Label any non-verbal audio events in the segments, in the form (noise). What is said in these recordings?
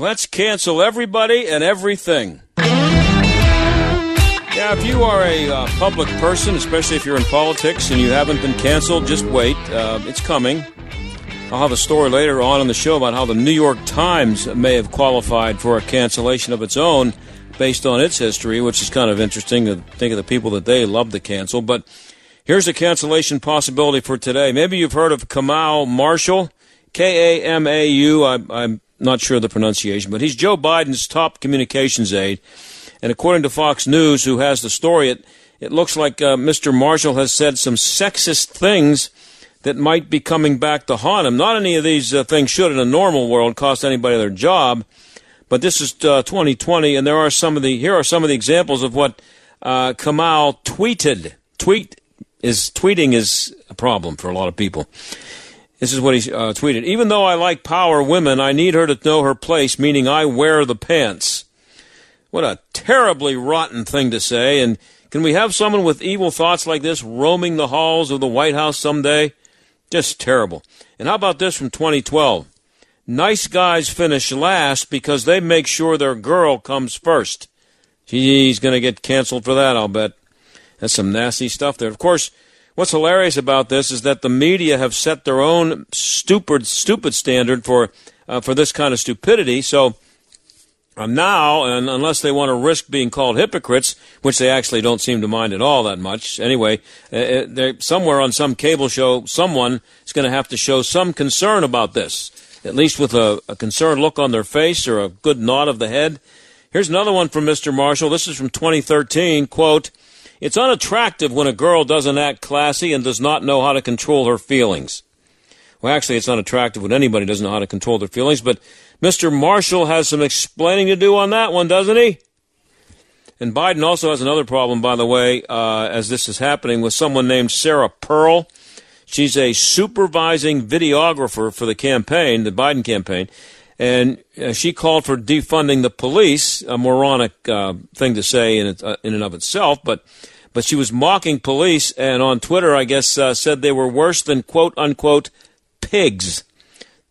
Let's cancel everybody and everything. Yeah, if you are a uh, public person, especially if you're in politics and you haven't been canceled, just wait. Uh, it's coming. I'll have a story later on in the show about how the New York Times may have qualified for a cancellation of its own based on its history, which is kind of interesting to think of the people that they love to cancel. But here's a cancellation possibility for today. Maybe you've heard of Kamau Marshall, K A M A U. I'm not sure of the pronunciation, but he's Joe Biden's top communications aide. And according to Fox News, who has the story, it, it looks like uh, Mr. Marshall has said some sexist things that might be coming back to haunt him. Not any of these uh, things should, in a normal world, cost anybody their job. But this is uh, 2020, and there are some of the here are some of the examples of what uh, Kamau tweeted. Tweet is tweeting is a problem for a lot of people. This is what he uh, tweeted. Even though I like power women, I need her to know her place, meaning I wear the pants. What a terribly rotten thing to say. And can we have someone with evil thoughts like this roaming the halls of the White House someday? Just terrible. And how about this from 2012? Nice guys finish last because they make sure their girl comes first. He's going to get canceled for that, I'll bet. That's some nasty stuff there. Of course, what's hilarious about this is that the media have set their own stupid, stupid standard for uh, for this kind of stupidity. So um, now, and unless they want to risk being called hypocrites, which they actually don't seem to mind at all that much, anyway, uh, uh somewhere on some cable show, someone is going to have to show some concern about this, at least with a, a concerned look on their face or a good nod of the head. Here's another one from Mr. Marshall. This is from 2013. Quote, It's unattractive when a girl doesn't act classy and does not know how to control her feelings. Well, actually, it's unattractive when anybody doesn't know how to control their feelings, but Mr. Marshall has some explaining to do on that one, doesn't he? And Biden also has another problem, by the way, uh, as this is happening with someone named Sarah Pearl. She's a supervising videographer for the campaign, the Biden campaign, and uh, she called for defunding the police, a moronic uh, thing to say in, it, uh, in and of itself, but but she was mocking police, and on Twitter, I guess, uh, said they were worse than quote unquote pigs.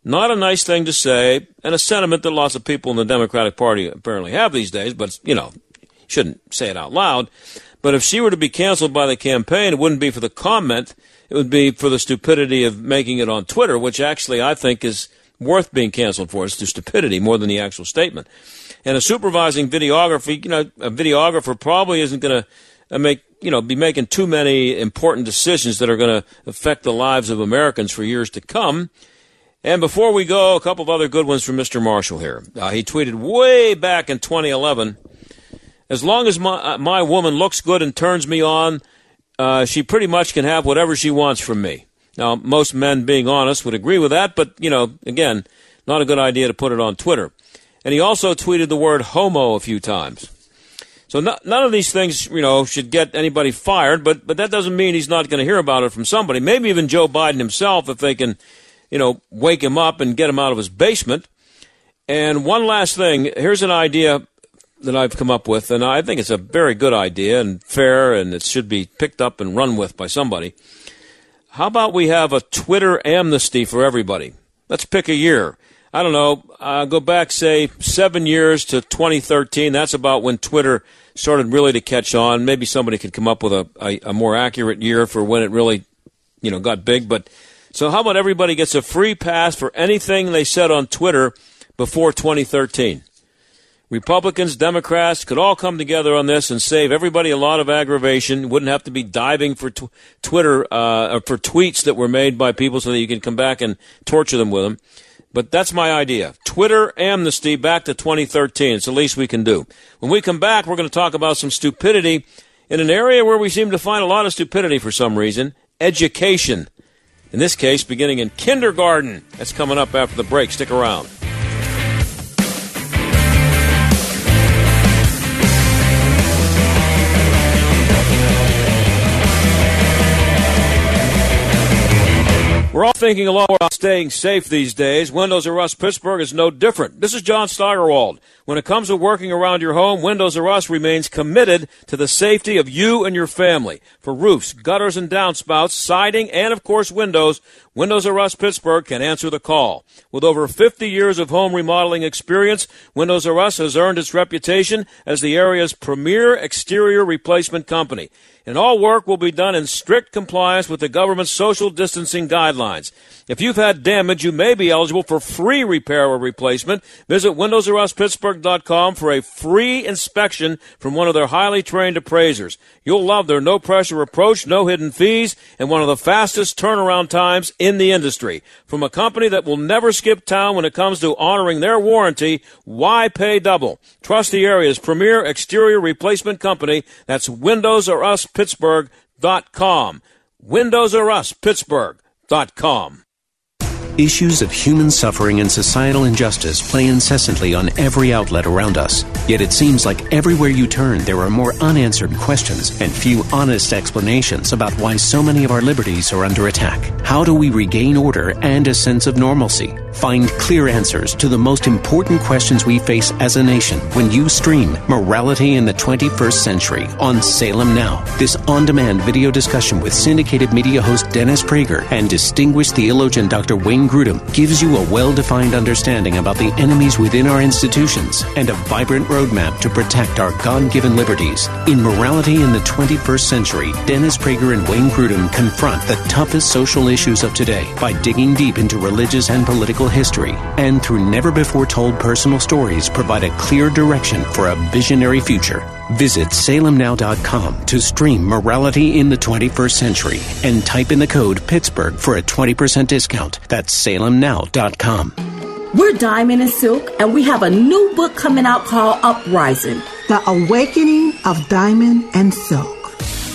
Not a nice thing to say, and a sentiment that lots of people in the Democratic Party apparently have these days, but, you know, shouldn't say it out loud. But if she were to be canceled by the campaign, it wouldn't be for the comment, it would be for the stupidity of making it on Twitter, which actually I think is worth being canceled for. It's the stupidity more than the actual statement. And a supervising videographer, you know, a videographer probably isn't going to uh, make, you know, be making too many important decisions that are going to affect the lives of Americans for years to come. And before we go, a couple of other good ones from Mr. Marshall here. Uh, he tweeted way back in 2011 As long as my, uh, my woman looks good and turns me on, uh, she pretty much can have whatever she wants from me. Now, most men, being honest, would agree with that, but, you know, again, not a good idea to put it on Twitter. And he also tweeted the word homo a few times. So no, none of these things, you know, should get anybody fired, but, but that doesn't mean he's not going to hear about it from somebody. Maybe even Joe Biden himself, if they can you know, wake him up and get him out of his basement. And one last thing here's an idea that I've come up with, and I think it's a very good idea and fair, and it should be picked up and run with by somebody. How about we have a Twitter amnesty for everybody? Let's pick a year. I don't know, uh, go back, say, seven years to 2013. That's about when Twitter started really to catch on. Maybe somebody could come up with a, a, a more accurate year for when it really, you know, got big. But so how about everybody gets a free pass for anything they said on Twitter before 2013? Republicans, Democrats could all come together on this and save everybody a lot of aggravation. Wouldn't have to be diving for tw- Twitter uh, for tweets that were made by people so that you can come back and torture them with them. But that's my idea. Twitter amnesty back to 2013. It's the least we can do. When we come back, we're going to talk about some stupidity in an area where we seem to find a lot of stupidity for some reason education. In this case, beginning in kindergarten. That's coming up after the break. Stick around. We're all thinking a lot about staying safe these days. Windows R Us Pittsburgh is no different. This is John Steigerwald. When it comes to working around your home, Windows R Us remains committed to the safety of you and your family. For roofs, gutters and downspouts, siding, and of course windows, Windows R Us Pittsburgh can answer the call. With over 50 years of home remodeling experience, Windows R Us has earned its reputation as the area's premier exterior replacement company and all work will be done in strict compliance with the government's social distancing guidelines. If you've had damage, you may be eligible for free repair or replacement. Visit WindowsRUsPittsburgh.com for a free inspection from one of their highly trained appraisers. You'll love their no pressure approach, no hidden fees, and one of the fastest turnaround times in the industry. From a company that will never skip town when it comes to honoring their warranty, why pay double? Trust the area's premier exterior replacement company. That's Windows R Us Pittsburgh.com. Windows R Us Pittsburgh.com. Issues of human suffering and societal injustice play incessantly on every outlet around us. Yet it seems like everywhere you turn, there are more unanswered questions and few honest explanations about why so many of our liberties are under attack. How do we regain order and a sense of normalcy? Find clear answers to the most important questions we face as a nation when you stream Morality in the 21st Century on Salem Now. This on demand video discussion with syndicated media host Dennis Prager and distinguished theologian Dr. Wayne Grudem gives you a well defined understanding about the enemies within our institutions and a vibrant roadmap to protect our God given liberties. In Morality in the 21st Century, Dennis Prager and Wayne Grudem confront the toughest social issues of today by digging deep into religious and political history and through never before told personal stories provide a clear direction for a visionary future. Visit salemnow.com to stream Morality in the 21st Century and type in the code Pittsburgh for a 20% discount. That's salemnow.com. We're Diamond and Silk, and we have a new book coming out called Uprising The Awakening of Diamond and Silk.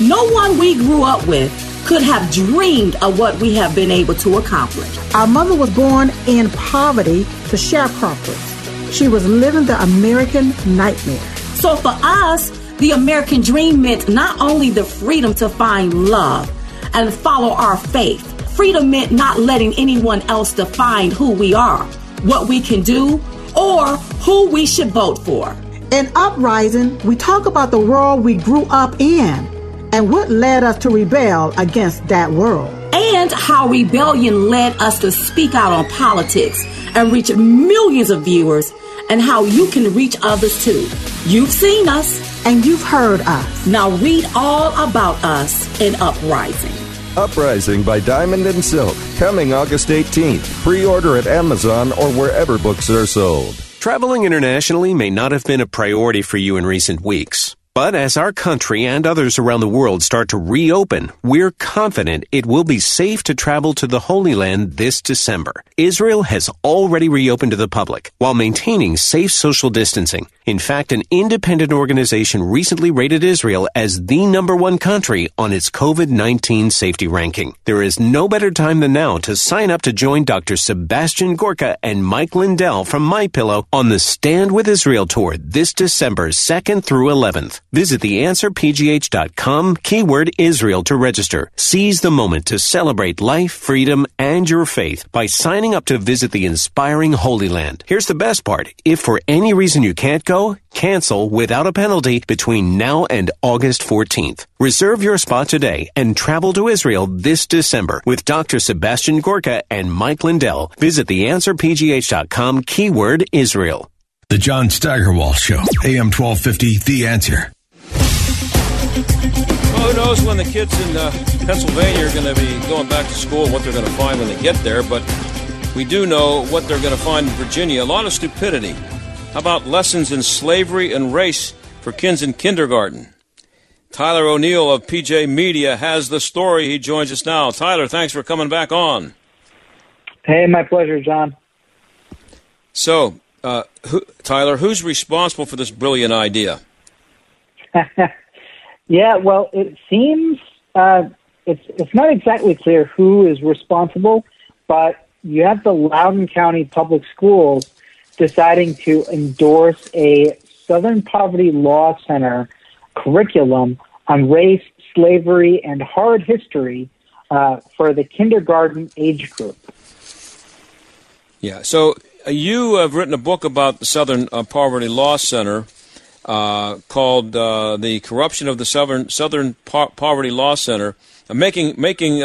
No one we grew up with could have dreamed of what we have been able to accomplish. Our mother was born in poverty to sharecroppers. She was living the American nightmare. So for us, the American dream meant not only the freedom to find love and follow our faith, freedom meant not letting anyone else define who we are, what we can do, or who we should vote for. In Uprising, we talk about the world we grew up in and what led us to rebel against that world. And how rebellion led us to speak out on politics and reach millions of viewers and how you can reach others too. You've seen us. And you've heard us. Now read all about us in Uprising. Uprising by Diamond and Silk, coming August 18th. Pre order at Amazon or wherever books are sold. Traveling internationally may not have been a priority for you in recent weeks. But as our country and others around the world start to reopen, we're confident it will be safe to travel to the Holy Land this December. Israel has already reopened to the public while maintaining safe social distancing. In fact, an independent organization recently rated Israel as the number one country on its COVID-19 safety ranking. There is no better time than now to sign up to join Dr. Sebastian Gorka and Mike Lindell from MyPillow on the Stand with Israel tour this December 2nd through 11th. Visit theanswerpgh.com keyword Israel to register. Seize the moment to celebrate life, freedom, and your faith by signing up to visit the inspiring Holy Land. Here's the best part. If for any reason you can't go, cancel without a penalty between now and August 14th. Reserve your spot today and travel to Israel this December with Dr. Sebastian Gorka and Mike Lindell. Visit theanswerpgh.com keyword Israel. The John Steigerwald Show, AM 1250, The Answer. Well, who knows when the kids in uh, Pennsylvania are going to be going back to school what they're going to find when they get there, but we do know what they're going to find in Virginia a lot of stupidity. How about lessons in slavery and race for kids in kindergarten? Tyler O'Neil of PJ Media has the story. He joins us now. Tyler, thanks for coming back on. Hey, my pleasure, John. So, uh, who, Tyler, who's responsible for this brilliant idea? (laughs) yeah, well, it seems uh, it's it's not exactly clear who is responsible, but you have the Loudoun County Public Schools deciding to endorse a Southern Poverty Law Center curriculum on race, slavery, and hard history uh, for the kindergarten age group. Yeah. So uh, you have written a book about the Southern uh, Poverty Law Center uh, called uh, "The Corruption of the Southern Southern po- Poverty Law Center," uh, making making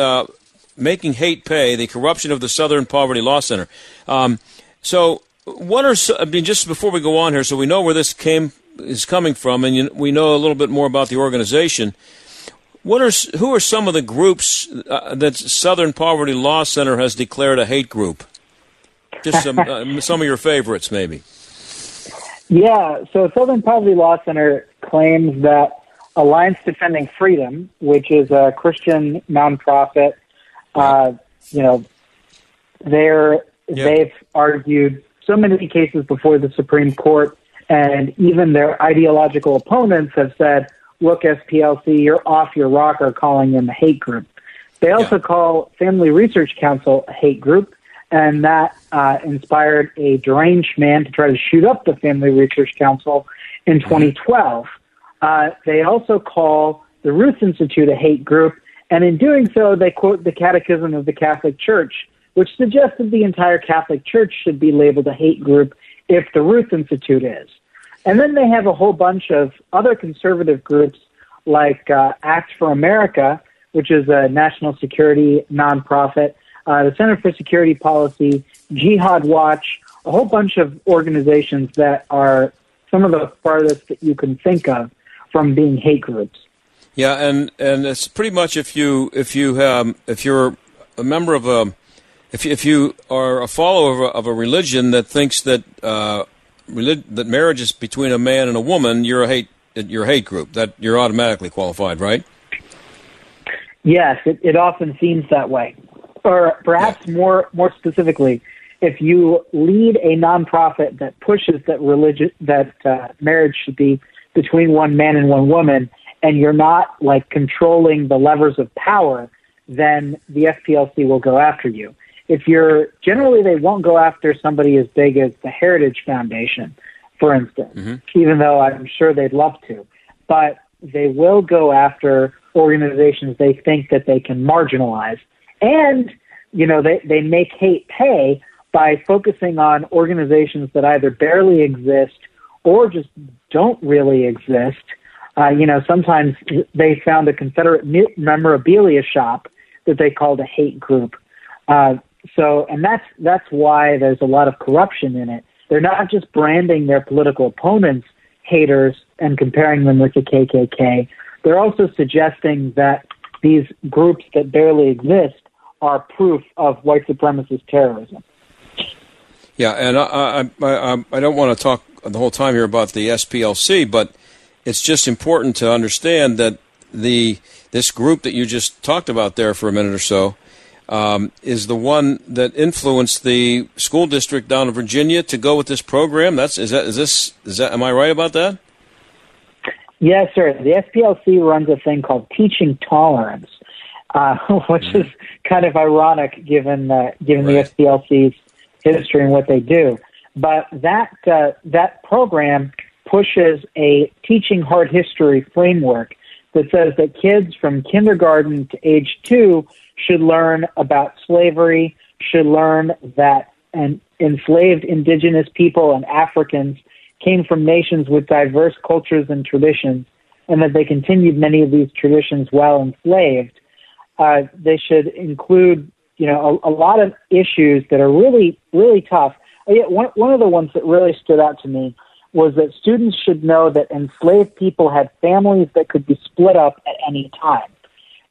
making hate pay. The corruption of the Southern Poverty Law Center. Um, so, what are I mean? Just before we go on here, so we know where this came is coming from, and you, we know a little bit more about the organization. What are who are some of the groups uh, that Southern Poverty Law Center has declared a hate group? Just some uh, some of your favorites, maybe. Yeah, so Southern Poverty Law Center claims that Alliance Defending Freedom, which is a Christian nonprofit, uh, you know, they're they've argued so many cases before the Supreme Court, and even their ideological opponents have said, "Look, SPLC, you're off your rocker calling them a hate group." They also Yeah. call Family Research Council a hate group, and that uh, inspired a deranged man to try to shoot up the Family Research Council in 2012. Uh, they also call the Ruth Institute a hate group, and in doing so, they quote the Catechism of the Catholic Church, which suggests that the entire Catholic Church should be labeled a hate group if the Ruth Institute is. And then they have a whole bunch of other conservative groups like uh, Act for America, which is a national security nonprofit, uh, the Center for Security Policy, Jihad Watch, a whole bunch of organizations that are some of the farthest that you can think of from being hate groups. Yeah, and and it's pretty much if you if you um, if you're a member of a if you, if you are a follower of a, of a religion that thinks that uh, relig- that marriage is between a man and a woman, you're a hate you're a hate group. That you're automatically qualified, right? Yes, it, it often seems that way. Or perhaps more more specifically, if you lead a nonprofit that pushes that religion that uh, marriage should be between one man and one woman, and you're not like controlling the levers of power, then the SPLC will go after you. If you're generally, they won't go after somebody as big as the Heritage Foundation, for instance, even though I'm sure they'd love to. But they will go after organizations they think that they can marginalize. And, you know, they, they make hate pay by focusing on organizations that either barely exist or just don't really exist. Uh, you know, sometimes they found a Confederate memorabilia shop that they called a hate group. Uh, so, and that's that's why there's a lot of corruption in it. They're not just branding their political opponents haters and comparing them with the KKK. They're also suggesting that these groups that barely exist are proof of white supremacist terrorism. Yeah, and I I, I, I don't want to talk the whole time here about the SPLC, but it's just important to understand that the this group that you just talked about there for a minute or so um, is the one that influenced the school district down in Virginia to go with this program. That's is that is this is that am I right about that? Yes, sir. The SPLC runs a thing called Teaching Tolerance, uh, (laughs) which is kind of ironic given uh, given Right. the SPLC's history and what they do. But that uh, that program pushes a teaching hard history framework that says that kids from kindergarten to age two should learn about slavery, should learn that enslaved indigenous people and Africans came from nations with diverse cultures and traditions, and that they continued many of these traditions while enslaved. Uh, they should include, you know, a, a lot of issues that are really, really tough. Uh, One, one of the ones that really stood out to me was that students should know that enslaved people had families that could be split up at any time.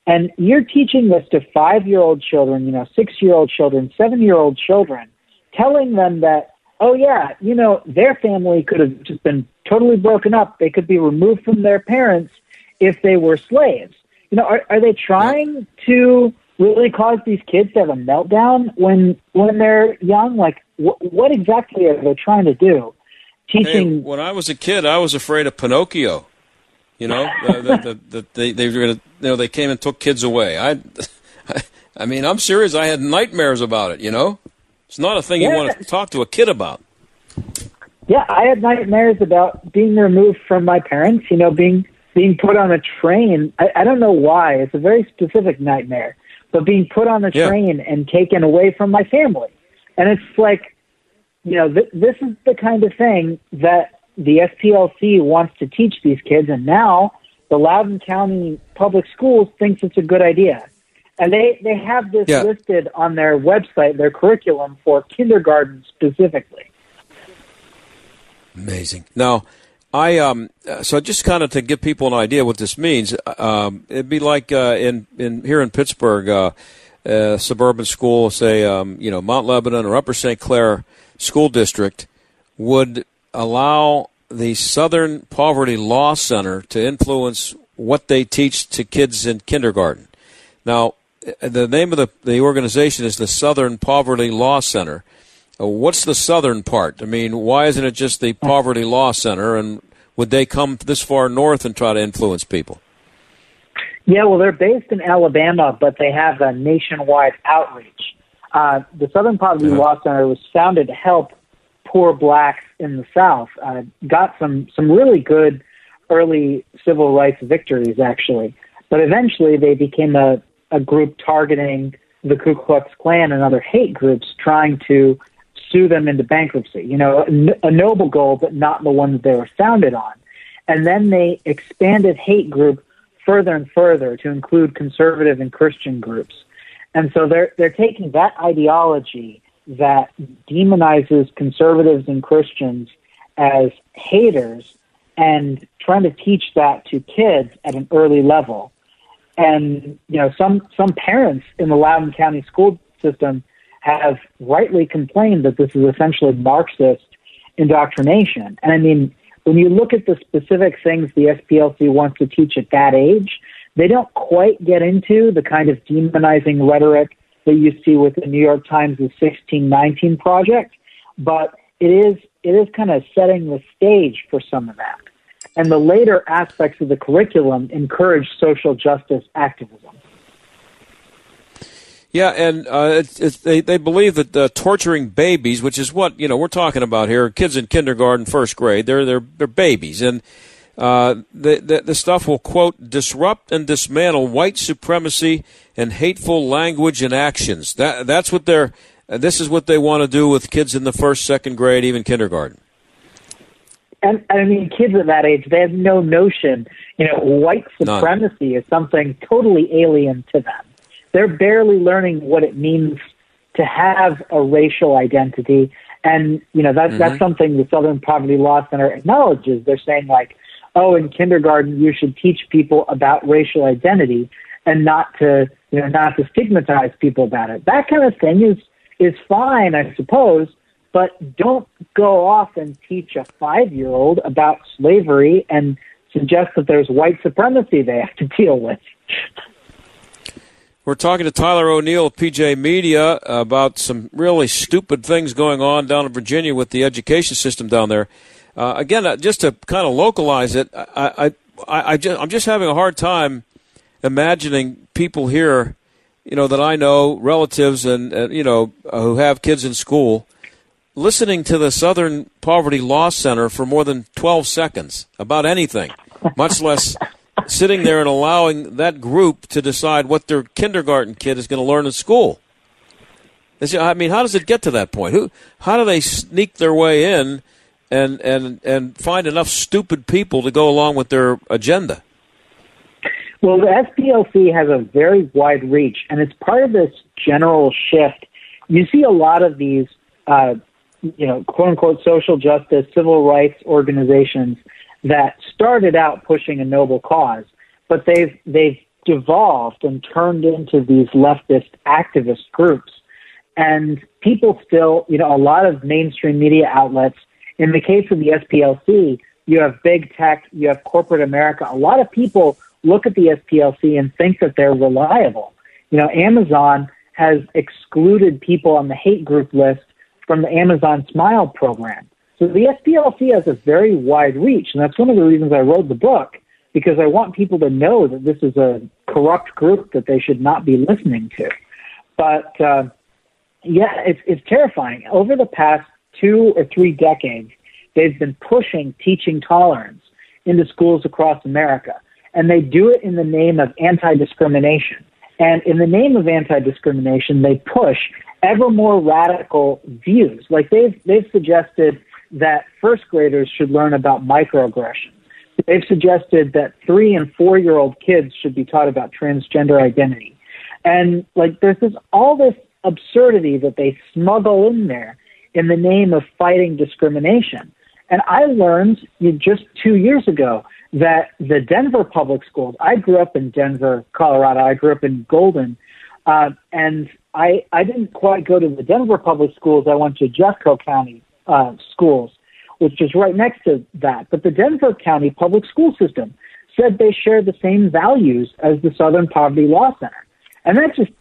And you're teaching this to five year old children, you know, six year old children, seven year old children, telling them that, oh, yeah, you know, their family could have just been totally broken up. They could be removed from their parents if they were slaves. You know, are, are they trying to really cause these kids to have a meltdown when when they're young? Like, wh- what exactly are they trying to do? Hey, Teaching when I was a kid, I was afraid of Pinocchio. You know, that the, the, the, they they were gonna, you know, they came and took kids away. I, (laughs) I mean, I'm serious. I had nightmares about it. You know, it's not a thing you want to talk to a kid about. Yeah, I had nightmares about being removed from my parents. You know, being being put on a train. I, I don't know why. It's a very specific nightmare. but being put on a Yeah. train and taken away from my family. And it's like, you know, th- this is the kind of thing that the SPLC wants to teach these kids, and now the Loudoun County Public Schools thinks it's a good idea. And they, they have this Yeah. listed on their website, their curriculum for kindergarten specifically. Amazing. Now, I um, uh, so just kind of to give people an idea what this means. uh, Um, it'd be like uh, in in here in Pittsburgh, uh, uh, suburban school, say um, you know Mount Lebanon or Upper St. Clair School District, would allow the Southern Poverty Law Center to influence what they teach to kids in kindergarten. Now, the name of the the organization is the Southern Poverty Law Center. Uh, What's the southern part? I mean, why isn't it just the Poverty Law Center? And would they come this far north and try to influence people? Yeah, well, they're based in Alabama, but they have a nationwide outreach. Uh, the Southern Poverty Yeah. Law Center was founded to help poor blacks in the South. Uh, got some some really good early civil rights victories, actually, but eventually they became a a group targeting the Ku Klux Klan and other hate groups, trying to sue them into bankruptcy. You know, a, noble goal, but not the one that they were founded on. And then they expanded hate group further and further to include conservative and Christian groups. And so they're they're taking that ideology that demonizes conservatives and Christians as haters and trying to teach that to kids at an early level. And you know, some some parents in the Loudoun County school system have rightly complained that this is essentially Marxist indoctrination. And I mean, when you look at the specific things the SPLC wants to teach at that age, they don't quite get into the kind of demonizing rhetoric that you see with the New York Times' 1619 project, but it is it is kind of setting the stage for some of that. And the later aspects of the curriculum encourage social justice activism. Yeah, and uh, it's, it's, they they believe that uh, torturing babies, which is what you know we're talking about here, kids in kindergarten, first grade, they're they're they're babies, and uh, the, the the stuff will quote disrupt and dismantle white supremacy and hateful language and actions. That that's what they're. Uh, this is what they want to do with kids in the first, second grade, even kindergarten. And I mean, kids at that age, they have no notion. You know, white None. supremacy is something totally alien to them. They're barely learning what it means to have a racial identity, and you know that that's something the Southern Poverty Law Center acknowledges. They're saying like, oh, in kindergarten you should teach people about racial identity and not to you know not to stigmatize people about it. That kind of thing is is fine, I suppose, but don't go off and teach a five year old about slavery and suggest that there's white supremacy they have to (laughs) deal with. We're talking to Tyler O'Neil PJ Media about some really stupid things going on down in Virginia with the education system down there. Uh, again, uh, just to kind of localize it, I, I, I, I just, I'm just having a hard time imagining people here, you know, that I know, relatives, and, and you know, uh, who have kids in school, listening to the Southern Poverty Law Center for more than 12 seconds about anything, much (laughs) less sitting there and allowing that group to decide what their kindergarten kid is going to learn in school. I mean, how does it get to that point? Who, how do they sneak their way in and, and, and find enough stupid people to go along with their agenda? Well, the SPLC has a very wide reach, and it's part of this general shift. You see a lot of these, uh, you know, quote unquote social justice, civil rights organizations that started out pushing a noble cause, but they've they've devolved and turned into these leftist activist groups. And people still, you know, a lot of mainstream media outlets. In the case of the SPLC, you have big tech, you have corporate America. A lot of people look at the SPLC and think that they're reliable. You know, Amazon has excluded people on the hate group list from the Amazon Smile program. So the SPLC has a very wide reach, and that's one of the reasons I wrote the book because I want people to know that this is a corrupt group that they should not be listening to. But uh, yeah, it's it's terrifying. Over the past two or three decades, they've been pushing teaching tolerance into schools across America, and they do it in the name of anti-discrimination. And in the name of anti-discrimination, they push ever more radical views. Like they've they've suggested that first graders should learn about microaggressions. They've suggested that three and four year old kids should be taught about transgender identity. And like there's this all this absurdity that they smuggle in there in the name of fighting discrimination. And I learned just two years ago that the Denver public schools, I grew up in Denver, Colorado. I grew up in Golden. Uh, and I, I didn't quite go to the Denver public schools. I went to Jeffco County uh, schools, which is right next to that. But the Denver County public school system said they share the same values as the Southern Poverty Law Center. And that just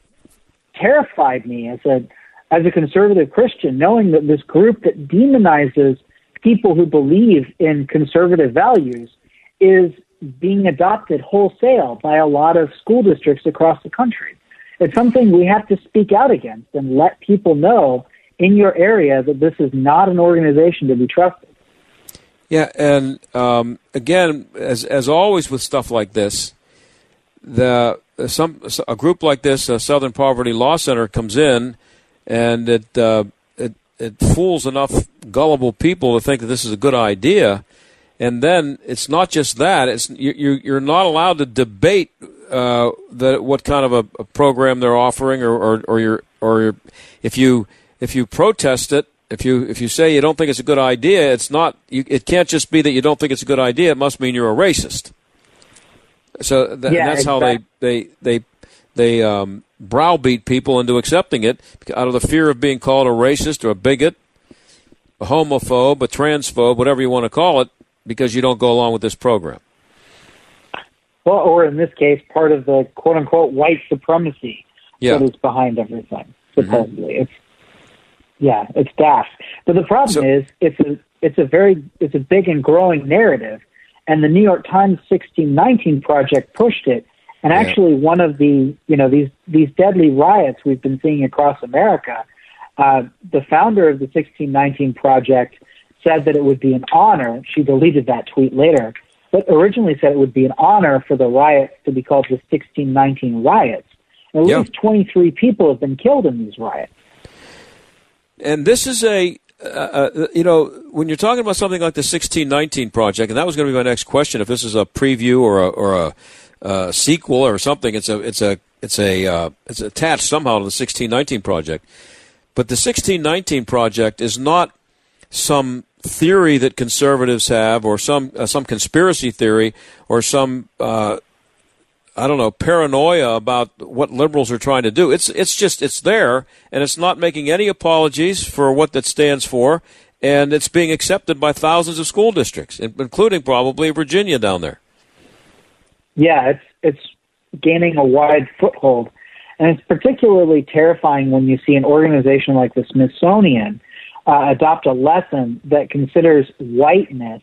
terrified me as a as a conservative Christian, knowing that this group that demonizes people who believe in conservative values is being adopted wholesale by a lot of school districts across the country. It's something we have to speak out against and let people know in your area that this is not an organization to be trusted. Yeah, and um, again, as as always with stuff like this, the some a group like this, a Southern Poverty Law Center, comes in and it uh, it it fools enough gullible people to think that this is a good idea, and then it's not just that; it's you, you're not allowed to debate uh, the what kind of a, a program they're offering, or or, or you're, or you're, if you if you protest it, if you if you say you don't think it's a good idea, it's not. You, it can't just be that you don't think it's a good idea. It must mean you're a racist. So th- yeah, that's exactly. how they they they they um, browbeat people into accepting it out of the fear of being called a racist or a bigot, a homophobe, a transphobe, whatever you want to call it, because you don't go along with this program. Well, or in this case, part of the quote unquote white supremacy Yeah. that is behind everything. Mm-hmm. Supposedly, it's yeah, it's daft. But the problem So- is, it's a it's a very it's a big and growing narrative, and the New York Times 1619 project pushed it. And Yeah. actually, one of the you know these these deadly riots we've been seeing across America, uh, the founder of the 1619 project said that it would be an honor. She deleted that tweet later, but originally said it would be an honor for the riots to be called the 1619 riots. And at Yeah. least 23 people have been killed in these riots. And this is a, uh, uh, you know, when you're talking about something like the 1619 project, and that was going to be my next question. If this is a preview or a, or a uh, sequel or something, it's a, it's a, it's a, uh, it's attached somehow to the 1619 project. But the 1619 project is not some theory that conservatives have, or some uh, some conspiracy theory, or some uh, I don't know paranoia about what liberals are trying to do. It's it's just it's there, and it's not making any apologies for what that stands for, and it's being accepted by thousands of school districts, including probably Virginia down there. Yeah, it's it's gaining a wide foothold, and it's particularly terrifying when you see an organization like the Smithsonian uh, adopt a lesson that considers whiteness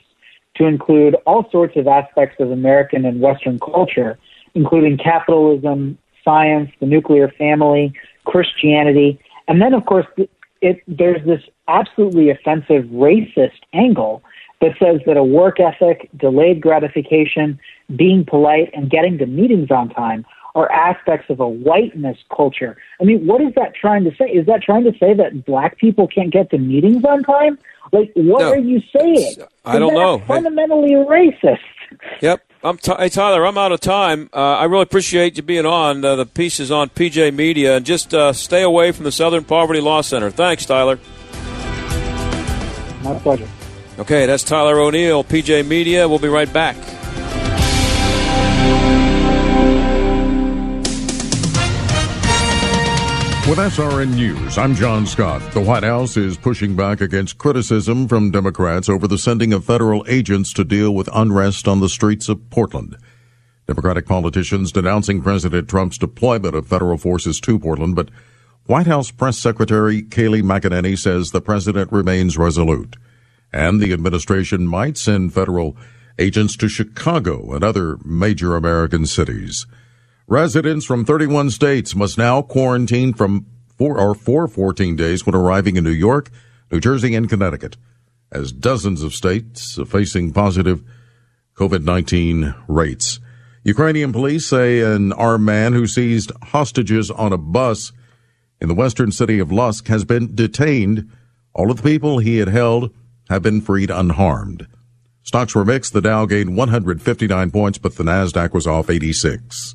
to include all sorts of aspects of American and Western culture, including capitalism, science, the nuclear family, Christianity, and then of course it, there's this absolutely offensive racist angle that says that a work ethic, delayed gratification, being polite, and getting to meetings on time are aspects of a whiteness culture. I mean, what is that trying to say? Is that trying to say that black people can't get to meetings on time? Like, what No. are you saying? I don't know. Fundamentally racist. Yep. I'm t- hey Tyler, I'm out of time. Uh, I really appreciate you being on. Uh, the piece is on PJ Media, and just uh, stay away from the Southern Poverty Law Center. Thanks, Tyler. My pleasure. Okay, that's Tyler O'Neil, PJ Media. We'll be right back. With SRN News, I'm John Scott. The White House is pushing back against criticism from Democrats over the sending of federal agents to deal with unrest on the streets of Portland. Democratic politicians denouncing President Trump's deployment of federal forces to Portland, but White House Press Secretary Kayleigh McEnany says the president remains resolute, and the administration might send federal agents to Chicago and other major American cities. Residents from 31 states must now quarantine from four or for 14 days when arriving in New York, New Jersey, and Connecticut, as dozens of states are facing positive COVID-19 rates. Ukrainian police say an armed man who seized hostages on a bus in the western city of Lutsk has been detained. All of the people he had held have been freed unharmed. Stocks were mixed. The Dow gained 159 points, but the Nasdaq was off 86.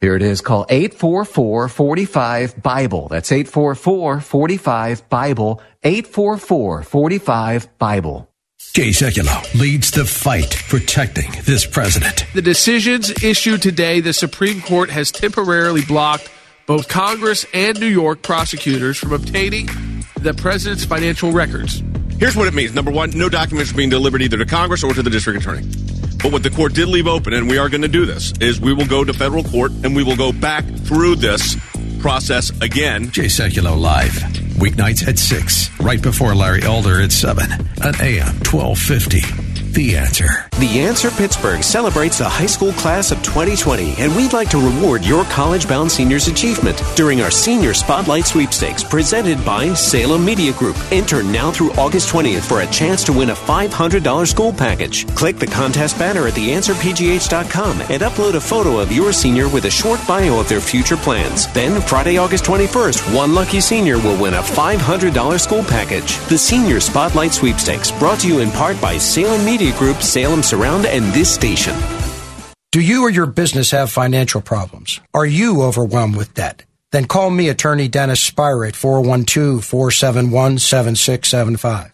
Here it is. Call 844-45-BIBLE. That's 844-45-BIBLE. 844-45-BIBLE. Jay Sekulow leads the fight protecting this president. The decisions issued today, the Supreme Court has temporarily blocked both Congress and New York prosecutors from obtaining the president's financial records. Here's what it means. Number one, no documents are being delivered either to Congress or to the district attorney. But what the court did leave open, and we are going to do this, is we will go to federal court and we will go back through this process again. Jay Sekulow live, weeknights at 6, right before Larry Elder at 7, on AM 1250. The Answer. The Answer Pittsburgh celebrates the high school class of 2020, and we'd like to reward your college bound seniors' achievement during our Senior Spotlight Sweepstakes presented by Salem Media Group. Enter now through August 20th for a chance to win a $500 school package. Click the contest banner at theanswerpgh.com and upload a photo of your senior with a short bio of their future plans. Then, Friday, August 21st, one lucky senior will win a $500 school package. The Senior Spotlight Sweepstakes, brought to you in part by Salem Media Group, Salem Surround, and this station. Do you or your business have financial problems? Are you overwhelmed with debt? Then call me, attorney Dennis Spyra at 412-471-7675.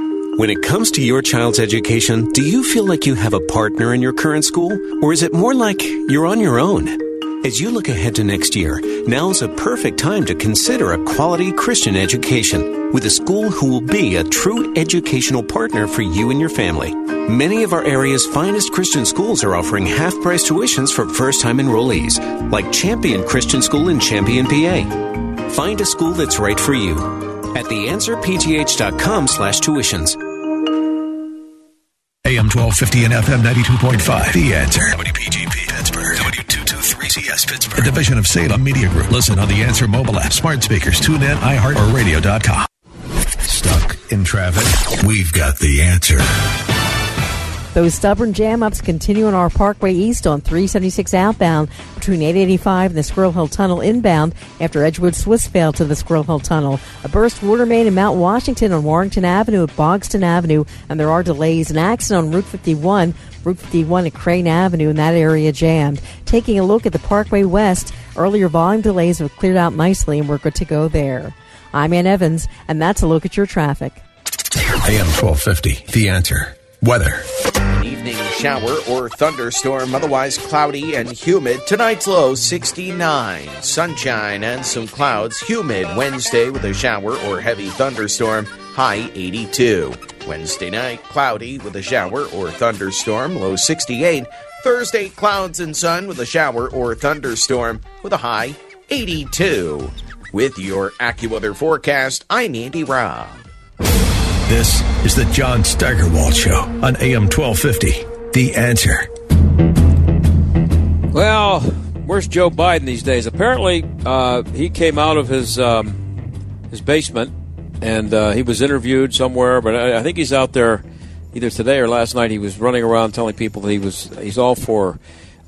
When it comes to your child's education, do you feel like you have a partner in your current school? Or is it more like you're on your own? As you look ahead to next year, now's a perfect time to consider a quality Christian education with a school who will be a true educational partner for you and your family. Many of our area's finest Christian schools are offering half price tuitions for first time enrollees, like Champion Christian School in Champion, PA. Find a school that's right for you at theanswerpgh.com slash tuitions. AM 1250 and FM 92.5. The Answer. WPGP Pittsburgh. W223CS Pittsburgh. A division of Salem Media Group. Listen on the Answer mobile app, smart speakers, tune in, iHeart, or radio.com. Stuck in traffic? We've got the answer. Those stubborn jam ups continue on our Parkway East on 376 outbound between 885 and the Squirrel Hill Tunnel inbound after Edgewood Swissvale to the Squirrel Hill Tunnel. A burst water main in Mount Washington on Warrington Avenue at Bogston Avenue, and there are delays. An accident on Route 51, Route 51 at Crane Avenue, in that area jammed. Taking a look at the Parkway West, earlier volume delays have cleared out nicely, and we're good to go there. I'm Ann Evans, and that's a look at your traffic. AM 1250. The Answer. Weather. Shower or thunderstorm, otherwise cloudy and humid. Tonight's low 69. Sunshine and some clouds. Humid Wednesday with a shower or heavy thunderstorm. High 82. Wednesday night, cloudy with a shower or thunderstorm. Low 68. Thursday, clouds and sun with a shower or thunderstorm with a high 82. With your AccuWeather forecast, I'm Andy Robb. This is the John Steigerwald Show on AM 1250. The Answer. Well, where's Joe Biden these days? Apparently, uh, he came out of his um, his basement and uh, he was interviewed somewhere, but I, I think he's out there either today or last night he was running around telling people that he was he's all for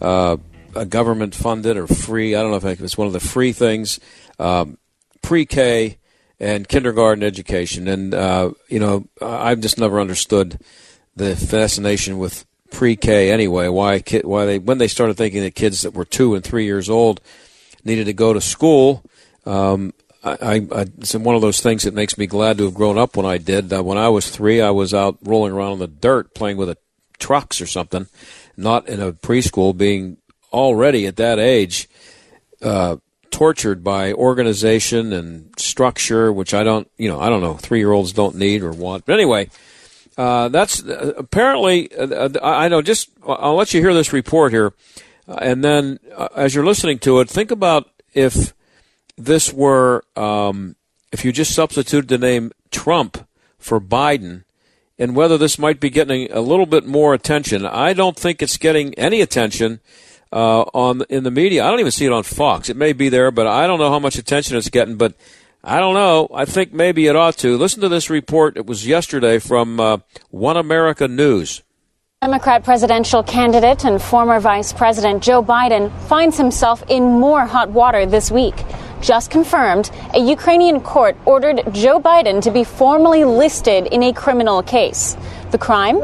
uh, a government funded or free. I don't know if it's one of the free things, um, pre-K and kindergarten education. And uh, you know, I've just never understood the fascination with pre-K anyway. Why kid, why they when they started thinking that kids that were two and three years old needed to go to school. Um, I, I, it's one of those things that makes me glad to have grown up when I did. Uh, when I was three, I was out rolling around in the dirt playing with a, trucks or something, not in a preschool, being already at that age uh, tortured by organization and structure, which I don't, you know, I don't know, three year olds don't need or want. But anyway, uh, that's uh, apparently, uh, I know, just I'll let you hear this report here. Uh, and then as you're listening to it, think about if this were, um, if you just substituted the name Trump for Biden, and whether this might be getting a little bit more attention. I don't think it's getting any attention uh, on in the media. I don't even see it on Fox. It may be there, but I don't know how much attention it's getting. But I don't know. I think maybe it ought to. Listen to this report. It was yesterday from uh, One America News. Democrat presidential candidate and former Vice President Joe Biden finds himself in more hot water this week. Just confirmed, a Ukrainian court ordered Joe Biden to be formally listed in a criminal case. The crime?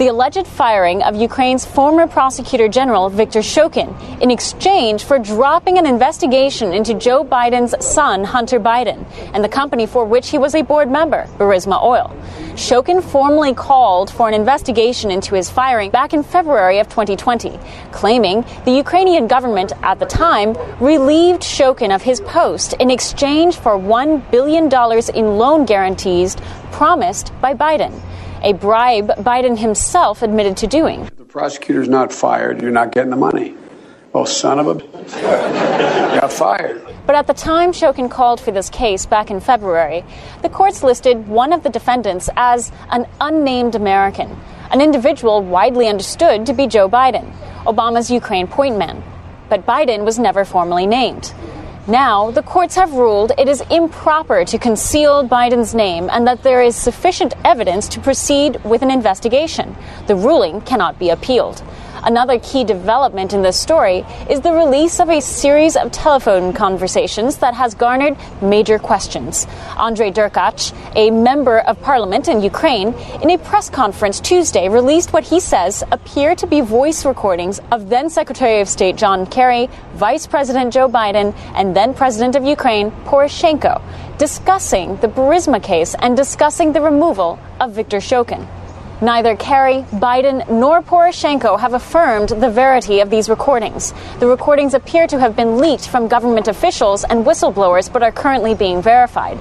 The alleged firing of Ukraine's former prosecutor general Viktor Shokin in exchange for dropping an investigation into Joe Biden's son, Hunter Biden, and the company for which he was a board member, Burisma Oil. Shokin formally called for an investigation into his firing back in February of 2020, claiming the Ukrainian government at the time relieved Shokin of his post in exchange for $1 billion in loan guarantees promised by Biden a bribe Biden himself admitted to doing. If the prosecutor's not fired, you're not getting the money. Oh, son of a. got fired. But at the time Shokin called for this case back in February, the courts listed one of the defendants as an unnamed American, an individual widely understood to be Joe Biden, Obama's Ukraine point man. But Biden was never formally named. Now, the courts have ruled it is improper to conceal Biden's name and that there is sufficient evidence to proceed with an investigation. The ruling cannot be appealed. Another key development in this story is the release of a series of telephone conversations that has garnered major questions. Andrei Derkach, a member of parliament in Ukraine, in a press conference Tuesday released what he says appear to be voice recordings of then Secretary of State John Kerry, Vice President Joe Biden, and then President of Ukraine Poroshenko discussing the Burisma case and discussing the removal of Viktor Shokin. Neither Kerry, Biden, nor Poroshenko have affirmed the verity of these recordings. The recordings appear to have been leaked from government officials and whistleblowers, but are currently being verified.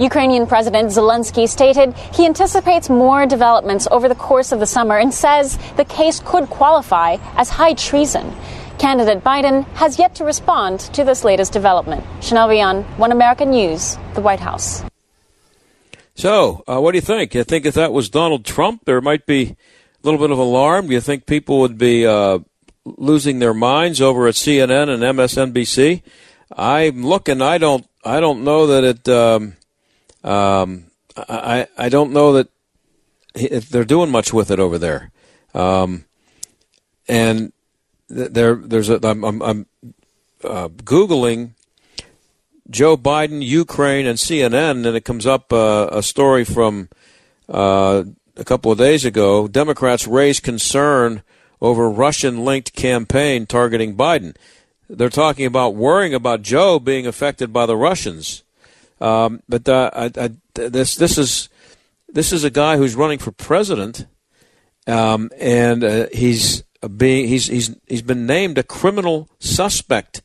Ukrainian President Zelensky stated he anticipates more developments over the course of the summer and says the case could qualify as high treason. Candidate Biden has yet to respond to this latest development. Chanel Rion, One American News, the White House. So, uh, what do you think? You think if that was Donald Trump, there might be a little bit of alarm? Do you think people would be uh, losing their minds over at CNN and MSNBC? I'm looking. I don't. I don't know that it. Um, um, I. I don't know that if they're doing much with it over there. Um, and there, there's a. I'm, I'm, I'm uh, googling Joe Biden, Ukraine, and CNN, and it comes up uh, a story from uh, a couple of days ago. Democrats raise concern over Russian-linked campaign targeting Biden. They're talking about worrying about Joe being affected by the Russians. Um, but uh, I, I, this this is this is a guy who's running for president, um, and uh, he's being he's he's he's been named a criminal suspect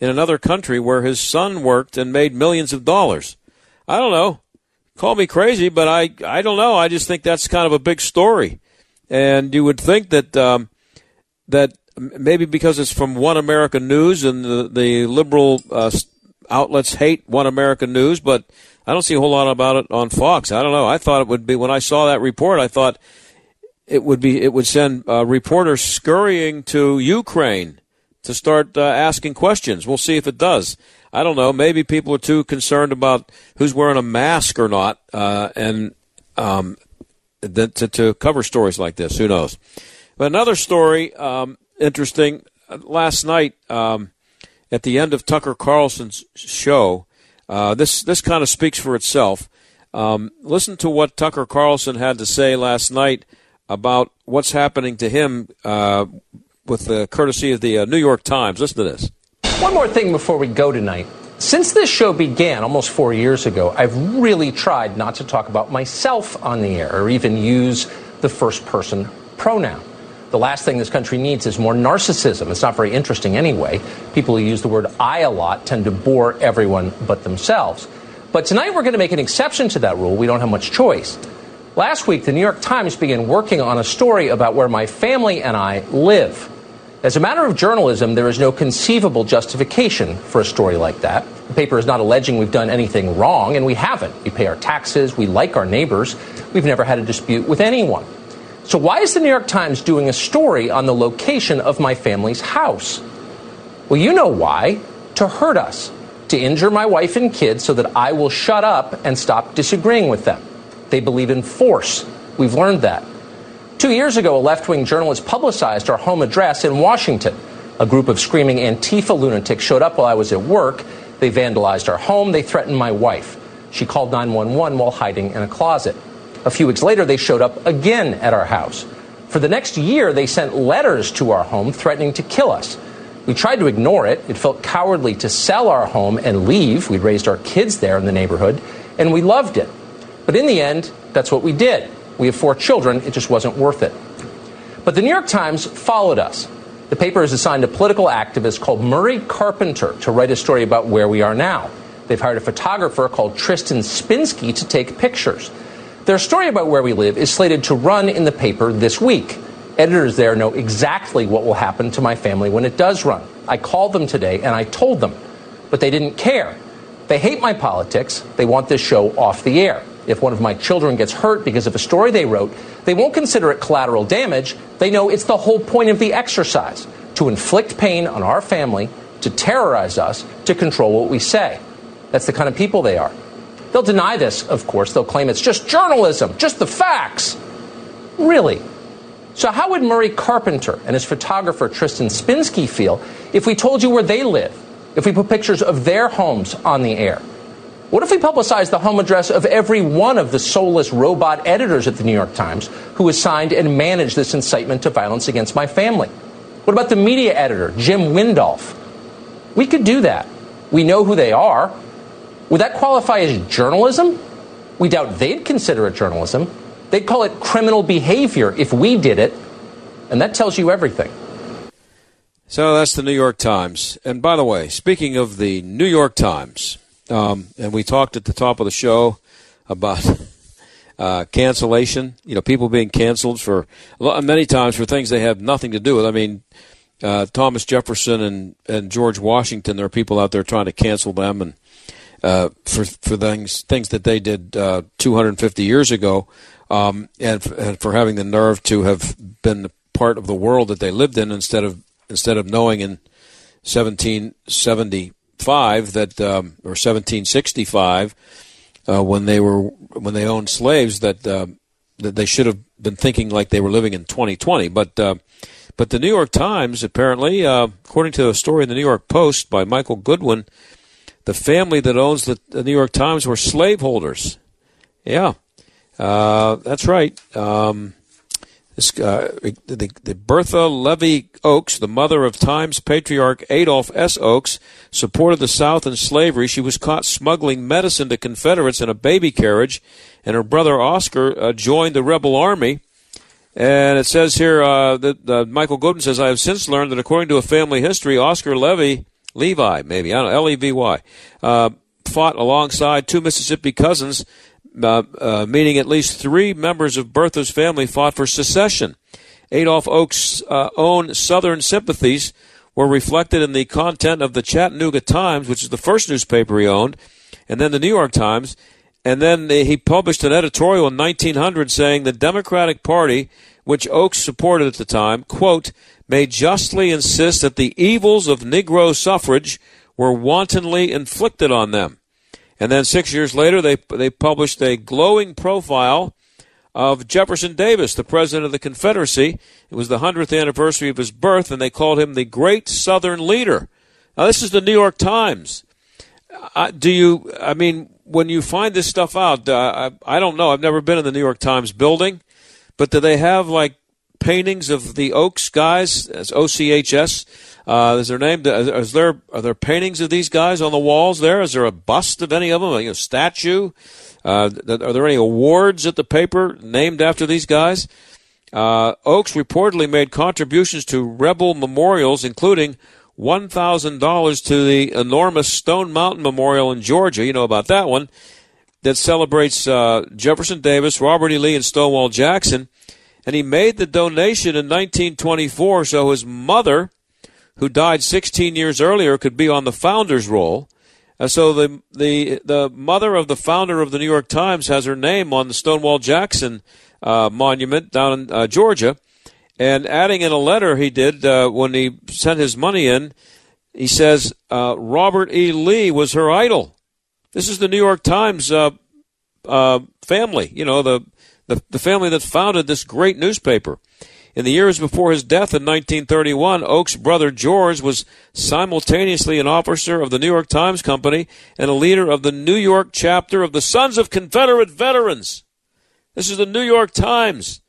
in another country where his son worked and made millions of dollars. I don't know. Call me crazy, but I, I don't know. I just think that's kind of a big story. And you would think that, um, that maybe because it's from One American News and the, the liberal uh, outlets hate One American News, but I don't see a whole lot about it on Fox. I don't know. I thought it would be, when I saw that report, I thought it would be, it would send uh, reporters scurrying to Ukraine to start uh, asking questions. We'll see if it does. I don't know. Maybe people are too concerned about who's wearing a mask or not, uh, and um, to, to cover stories like this. Who knows? But another story, um, interesting. Last night, um, at the end of Tucker Carlson's show, uh, this this kind of speaks for itself. Um, listen to what Tucker Carlson had to say last night about what's happening to him uh, with the courtesy of the uh, New York Times. Listen to this. One more thing before we go tonight. Since this show began almost four years ago, I've really tried not to talk about myself on the air or even use the first person pronoun. The last thing this country needs is more narcissism. It's not very interesting anyway. People who use the word I a lot tend to bore everyone but themselves. But tonight we're going to make an exception to that rule. We don't have much choice. Last week, the New York Times began working on a story about where my family and I live. As a matter of journalism, there is no conceivable justification for a story like that. The paper is not alleging we've done anything wrong, and we haven't. We pay our taxes, we like our neighbors, we've never had a dispute with anyone. So, why is the New York Times doing a story on the location of my family's house? Well, you know why. To hurt us, to injure my wife and kids so that I will shut up and stop disagreeing with them. They believe in force. We've learned that. Two years ago, a left wing journalist publicized our home address in Washington. A group of screaming Antifa lunatics showed up while I was at work. They vandalized our home. They threatened my wife. She called 911 while hiding in a closet. A few weeks later, they showed up again at our house. For the next year, they sent letters to our home threatening to kill us. We tried to ignore it. It felt cowardly to sell our home and leave. We'd raised our kids there in the neighborhood, and we loved it. But in the end, that's what we did. We have four children. It just wasn't worth it. But the New York Times followed us. The paper has assigned a political activist called Murray Carpenter to write a story about where we are now. They've hired a photographer called Tristan Spinski to take pictures. Their story about where we live is slated to run in the paper this week. Editors there know exactly what will happen to my family when it does run. I called them today and I told them, but they didn't care. They hate my politics. They want this show off the air if one of my children gets hurt because of a story they wrote, they won't consider it collateral damage. They know it's the whole point of the exercise to inflict pain on our family, to terrorize us, to control what we say. That's the kind of people they are. They'll deny this, of course. They'll claim it's just journalism, just the facts. Really? So, how would Murray Carpenter and his photographer Tristan Spinski feel if we told you where they live, if we put pictures of their homes on the air? What if we publicize the home address of every one of the soulless robot editors at the New York Times who assigned and managed this incitement to violence against my family? What about the media editor, Jim Windolf? We could do that. We know who they are. Would that qualify as journalism? We doubt they'd consider it journalism. They'd call it criminal behavior if we did it. And that tells you everything. So that's the New York Times. And by the way, speaking of the New York Times, um, and we talked at the top of the show about (laughs) uh, cancellation. You know, people being canceled for many times for things they have nothing to do with. I mean, uh, Thomas Jefferson and, and George Washington. There are people out there trying to cancel them and uh, for for things things that they did uh, 250 years ago, um, and, f- and for having the nerve to have been part of the world that they lived in instead of instead of knowing in 1770 five that um, or 1765 uh, when they were when they owned slaves that uh, that they should have been thinking like they were living in 2020 but uh, but the New York Times apparently uh, according to a story in the New York Post by Michael Goodwin the family that owns the, the New York Times were slaveholders. Yeah. Uh, that's right. Um, this, uh, the, the Bertha Levy Oakes, the mother of Times patriarch Adolph S. Oakes, supported the South in slavery. She was caught smuggling medicine to Confederates in a baby carriage, and her brother Oscar uh, joined the rebel army. And it says here uh, that uh, Michael Goodwin says, I have since learned that according to a family history, Oscar Levy, Levi, maybe, I don't know, L E V Y, uh, fought alongside two Mississippi cousins uh, uh, meaning at least three members of Bertha's family fought for secession. Adolph Oakes' uh, own Southern sympathies were reflected in the content of the Chattanooga Times, which is the first newspaper he owned, and then the New York Times. And then he published an editorial in 1900 saying the Democratic Party, which Oakes supported at the time, quote, may justly insist that the evils of Negro suffrage were wantonly inflicted on them. And then six years later, they they published a glowing profile of Jefferson Davis, the president of the Confederacy. It was the 100th anniversary of his birth, and they called him the Great Southern Leader. Now, this is the New York Times. Uh, do you, I mean, when you find this stuff out, uh, I, I don't know. I've never been in the New York Times building, but do they have like paintings of the Oaks guys as OCHS? Uh, is their name? Is there are there paintings of these guys on the walls there? Is there a bust of any of them? A statue? Uh, are there any awards at the paper named after these guys? Uh, Oaks reportedly made contributions to rebel memorials, including $1,000 to the enormous Stone Mountain Memorial in Georgia. You know about that one that celebrates uh, Jefferson Davis, Robert E. Lee, and Stonewall Jackson. And he made the donation in 1924 so his mother, who died 16 years earlier, could be on the founder's roll. Uh, so the the the mother of the founder of the New York Times has her name on the Stonewall Jackson uh, monument down in uh, Georgia, and adding in a letter he did uh, when he sent his money in, he says uh, Robert E. Lee was her idol. This is the New York Times uh, family, you know the, the the family that founded this great newspaper. In the years before his death in 1931, Oak's brother George was simultaneously an officer of the New York Times Company and a leader of the New York chapter of the Sons of Confederate Veterans. This is the New York Times.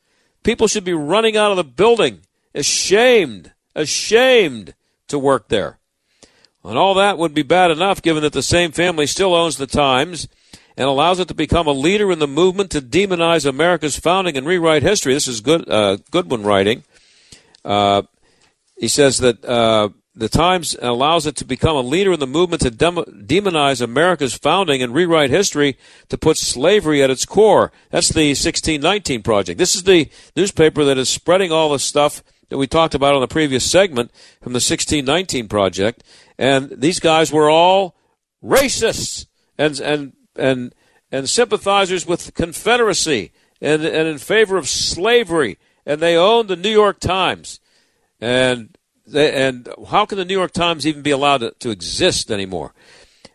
People should be running out of the building, ashamed, ashamed to work there. And all that would be bad enough given that the same family still owns the Times and allows it to become a leader in the movement to demonize America's founding and rewrite history. This is good, uh, Goodwin writing. Uh, he says that uh, the Times allows it to become a leader in the movement to dem- demonize America's founding and rewrite history to put slavery at its core. That's the 1619 Project. This is the newspaper that is spreading all the stuff that we talked about on the previous segment from the 1619 Project. And these guys were all racists and, and and and sympathizers with the Confederacy and and in favor of slavery, and they owned the New York Times, and they, and how can the New York Times even be allowed to, to exist anymore?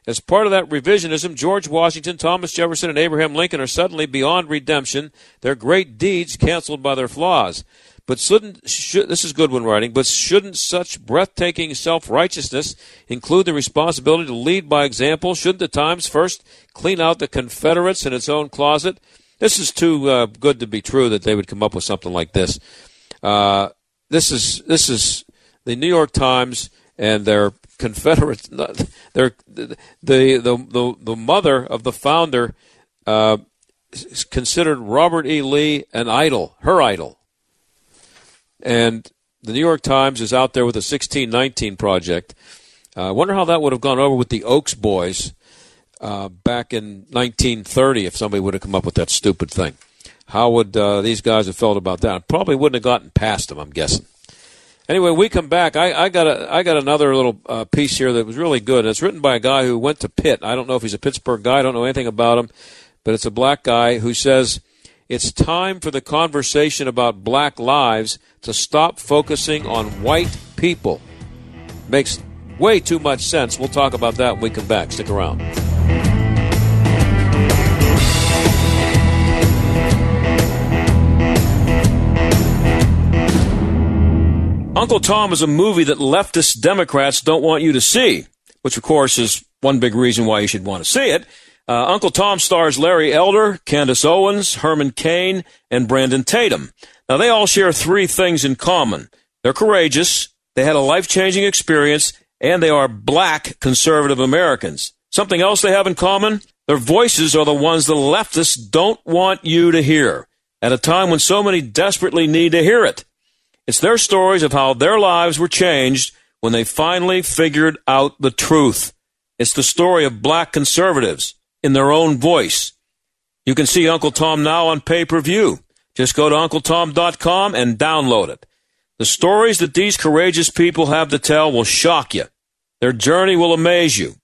As part of that revisionism, George Washington, Thomas Jefferson, and Abraham Lincoln are suddenly beyond redemption, their great deeds canceled by their flaws. But shouldn't should, this is Goodwin writing? But shouldn't such breathtaking self righteousness include the responsibility to lead by example? Shouldn't the Times first clean out the Confederates in its own closet? This is too uh, good to be true that they would come up with something like this. Uh, this is this is the New York Times and their Confederates. (laughs) Their the the the the mother of the founder uh, considered Robert E. Lee an idol, her idol. And the New York Times is out there with a 1619 project. Uh, I wonder how that would have gone over with the Oaks boys uh, back in 1930 if somebody would have come up with that stupid thing. How would uh, these guys have felt about that? Probably wouldn't have gotten past them, I'm guessing. Anyway, we come back. I, I got a, I got another little uh, piece here that was really good. It's written by a guy who went to Pitt. I don't know if he's a Pittsburgh guy. I don't know anything about him, but it's a black guy who says it's time for the conversation about black lives to stop focusing on white people. Makes way too much sense. We'll talk about that when we come back. Stick around. Uncle Tom is a movie that leftist Democrats don't want you to see, which of course is one big reason why you should want to see it. Uh, Uncle Tom stars Larry Elder, Candace Owens, Herman Cain, and Brandon Tatum. Now, they all share three things in common. They're courageous, they had a life changing experience, and they are black conservative Americans. Something else they have in common? Their voices are the ones the leftists don't want you to hear at a time when so many desperately need to hear it. It's their stories of how their lives were changed when they finally figured out the truth. It's the story of black conservatives in their own voice. You can see Uncle Tom now on pay per view. Just go to UncleTom.com and download it. The stories that these courageous people have to tell will shock you. Their journey will amaze you.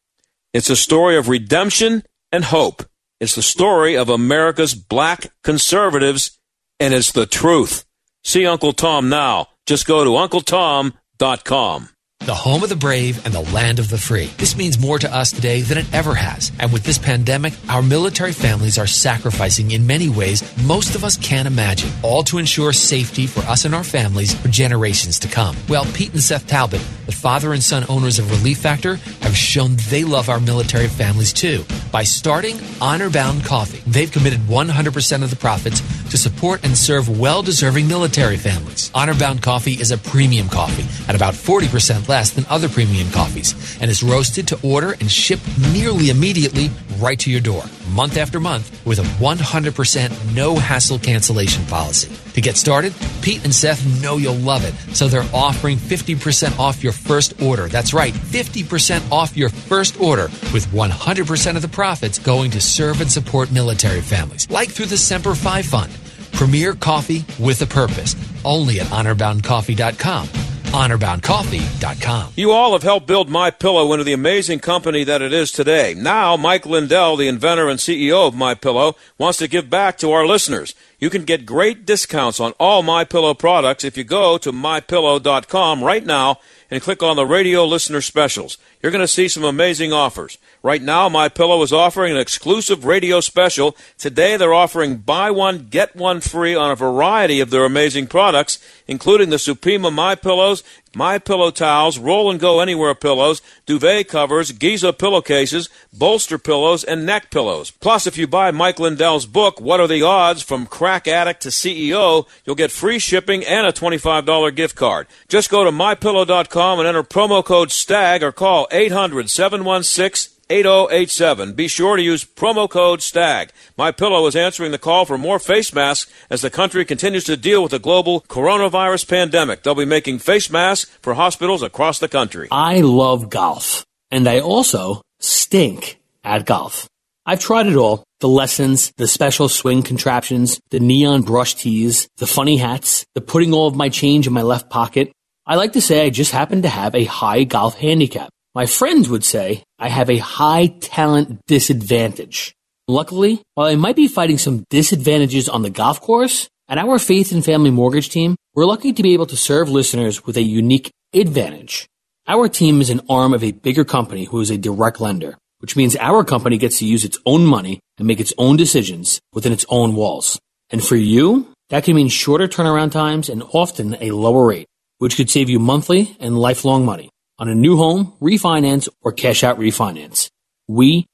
It's a story of redemption and hope. It's the story of America's black conservatives, and it's the truth. See Uncle Tom now. Just go to UncleTom.com. the home of the brave and the land of the free. This means more to us today than it ever has. And with this pandemic, our military families are sacrificing in many ways most of us can't imagine, all to ensure safety for us and our families for generations to come. Well, Pete and Seth Talbot, the father and son owners of Relief Factor, have shown they love our military families too by starting Honor Bound Coffee. They've committed 100% of the profits to support and serve well deserving military families. Honor Bound Coffee is a premium coffee at about 40% less than other premium coffees and is roasted to order and shipped nearly immediately right to your door, month after month, with a 100% no hassle cancellation policy. To get started, Pete and Seth know you'll love it, so they're offering 50% off your first order. That's right, 50% off your first order, with 100% of the profits going to serve and support military families, like through the Semper Fi Fund. Premier coffee with a purpose, only at honorboundcoffee.com honorboundcoffee.com. You all have helped build My Pillow into the amazing company that it is today. Now, Mike Lindell, the inventor and CEO of My Pillow, wants to give back to our listeners. You can get great discounts on all My Pillow products if you go to mypillow.com right now and click on the radio listener specials. You're going to see some amazing offers. Right now, My Pillow is offering an exclusive radio special. Today, they're offering buy one get one free on a variety of their amazing products, including the Supima My Pillows, My Pillow towels, roll and go anywhere pillows, duvet covers, Giza pillowcases, bolster pillows, and neck pillows. Plus, if you buy Mike Lindell's book, What Are the Odds? From Crack Addict to CEO, you'll get free shipping and a $25 gift card. Just go to mypillow.com and enter promo code STAG or call 800 716 8087. Be sure to use promo code STAG. My Pillow is answering the call for more face masks as the country continues to deal with the global coronavirus pandemic. They'll be making face masks for hospitals across the country. I love golf, and I also stink at golf. I've tried it all the lessons, the special swing contraptions, the neon brush tees, the funny hats, the putting all of my change in my left pocket. I like to say I just happen to have a high golf handicap. My friends would say I have a high talent disadvantage. Luckily, while I might be fighting some disadvantages on the golf course, at our Faith and Family Mortgage team, we're lucky to be able to serve listeners with a unique advantage. Our team is an arm of a bigger company who is a direct lender, which means our company gets to use its own money and make its own decisions within its own walls. And for you, that can mean shorter turnaround times and often a lower rate, which could save you monthly and lifelong money on a new home, refinance, or cash out refinance. We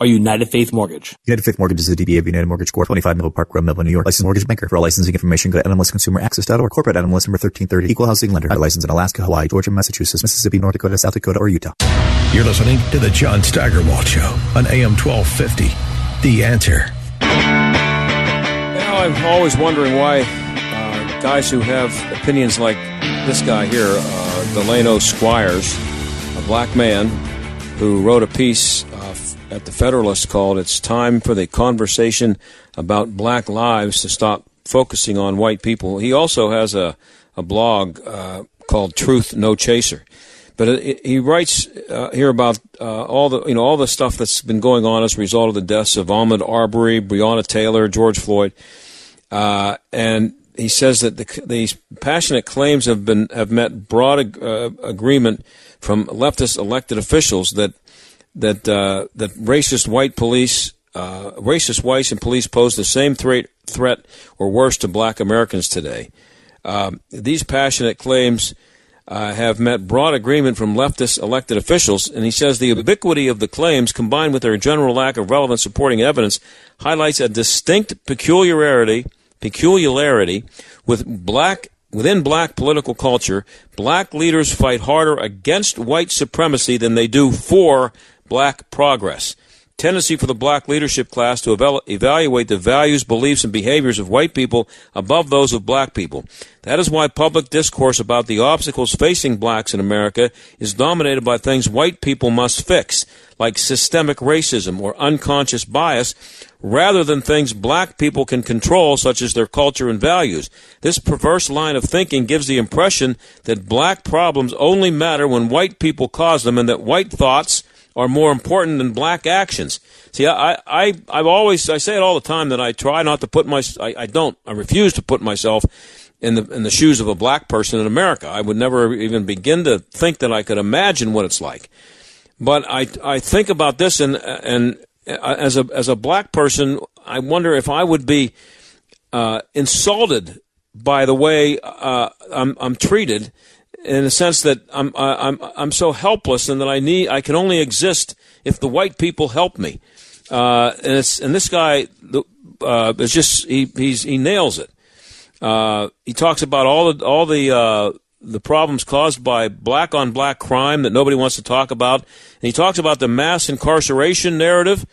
are United Faith Mortgage. United Faith Mortgage is a DBA of United Mortgage Corp. 25 Middle Park Road, Melville, New York. Licensed mortgage banker. For all licensing information, go to NMLSconsumeraccess.org. Corporate NMLS number 1330. Equal housing lender. Licensed in Alaska, Hawaii, Georgia, Massachusetts, Mississippi, North Dakota, South Dakota, or Utah. You're listening to the John Steigerwald Show on AM 1250. The Answer. Well, I'm always wondering why uh, guys who have opinions like this guy here, uh, Delano Squires, a black man who wrote a piece uh, at the Federalist called It's Time for the Conversation About Black Lives to Stop Focusing on White People. He also has a, a blog uh, called Truth No Chaser. But he writes uh, here about uh, all the you know all the stuff that's been going on as a result of the deaths of Ahmaud Arbery, Breonna Taylor, George Floyd, uh, and he says that the, these passionate claims have been have met broad uh, agreement from leftist elected officials that that uh, that racist white police, uh, racist whites and police pose the same threat threat or worse to Black Americans today. Um, these passionate claims. Uh, have met broad agreement from leftist elected officials, and he says the ubiquity of the claims, combined with their general lack of relevant supporting evidence, highlights a distinct peculiarity peculiarity with black within black political culture, black leaders fight harder against white supremacy than they do for black progress. Tendency for the black leadership class to eval- evaluate the values, beliefs, and behaviors of white people above those of black people. That is why public discourse about the obstacles facing blacks in America is dominated by things white people must fix, like systemic racism or unconscious bias, rather than things black people can control, such as their culture and values. This perverse line of thinking gives the impression that black problems only matter when white people cause them and that white thoughts are more important than black actions. See, I, I, I've always, I say it all the time that I try not to put my, I, I don't, I refuse to put myself in the in the shoes of a black person in America. I would never even begin to think that I could imagine what it's like. But I I think about this and and uh, as a as a black person, I wonder if I would be uh, insulted by the way uh, I'm I'm treated, in the sense that I'm I'm I'm so helpless and that I need I can only exist if the white people help me. Uh, and it's and this guy uh, is just he he nails it. Uh, he talks about all the all the uh, the problems caused by black on black crime that nobody wants to talk about, and he talks about the mass incarceration narrative.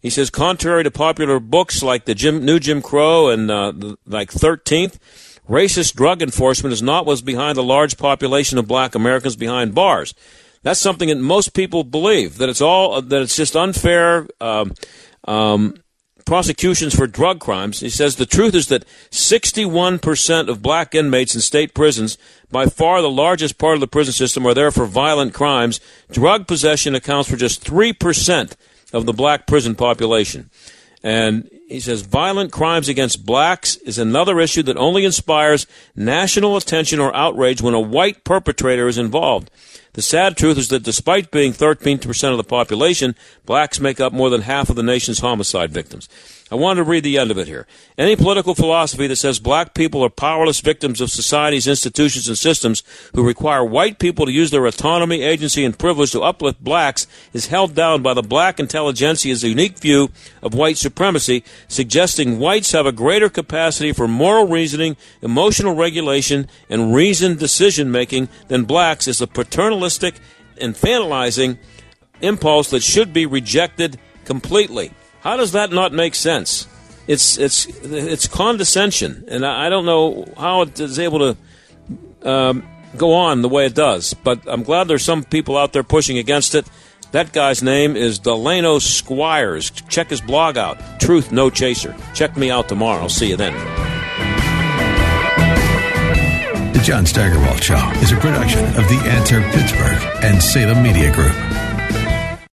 He says, contrary to popular books like the Jim, New Jim Crow and uh, the, like Thirteenth, racist drug enforcement is not what's behind the large population of black Americans behind bars. That's something that most people believe that it's all that it's just unfair um, um, prosecutions for drug crimes. He says the truth is that 61% of black inmates in state prisons, by far the largest part of the prison system, are there for violent crimes. Drug possession accounts for just 3% of the black prison population. And he says violent crimes against blacks is another issue that only inspires national attention or outrage when a white perpetrator is involved. The sad truth is that despite being 13% of the population, blacks make up more than half of the nation's homicide victims. I want to read the end of it here. Any political philosophy that says black people are powerless victims of society's institutions and systems who require white people to use their autonomy, agency, and privilege to uplift blacks is held down by the black intelligentsia's unique view of white supremacy, suggesting whites have a greater capacity for moral reasoning, emotional regulation, and reasoned decision making than blacks is a paternalistic, infantilizing impulse that should be rejected completely. How does that not make sense? It's it's it's condescension, and I don't know how it is able to um, go on the way it does. But I'm glad there's some people out there pushing against it. That guy's name is Delano Squires. Check his blog out. Truth No Chaser. Check me out tomorrow. I'll see you then. The John Steigerwald Show is a production of The Answer Pittsburgh and Salem Media Group.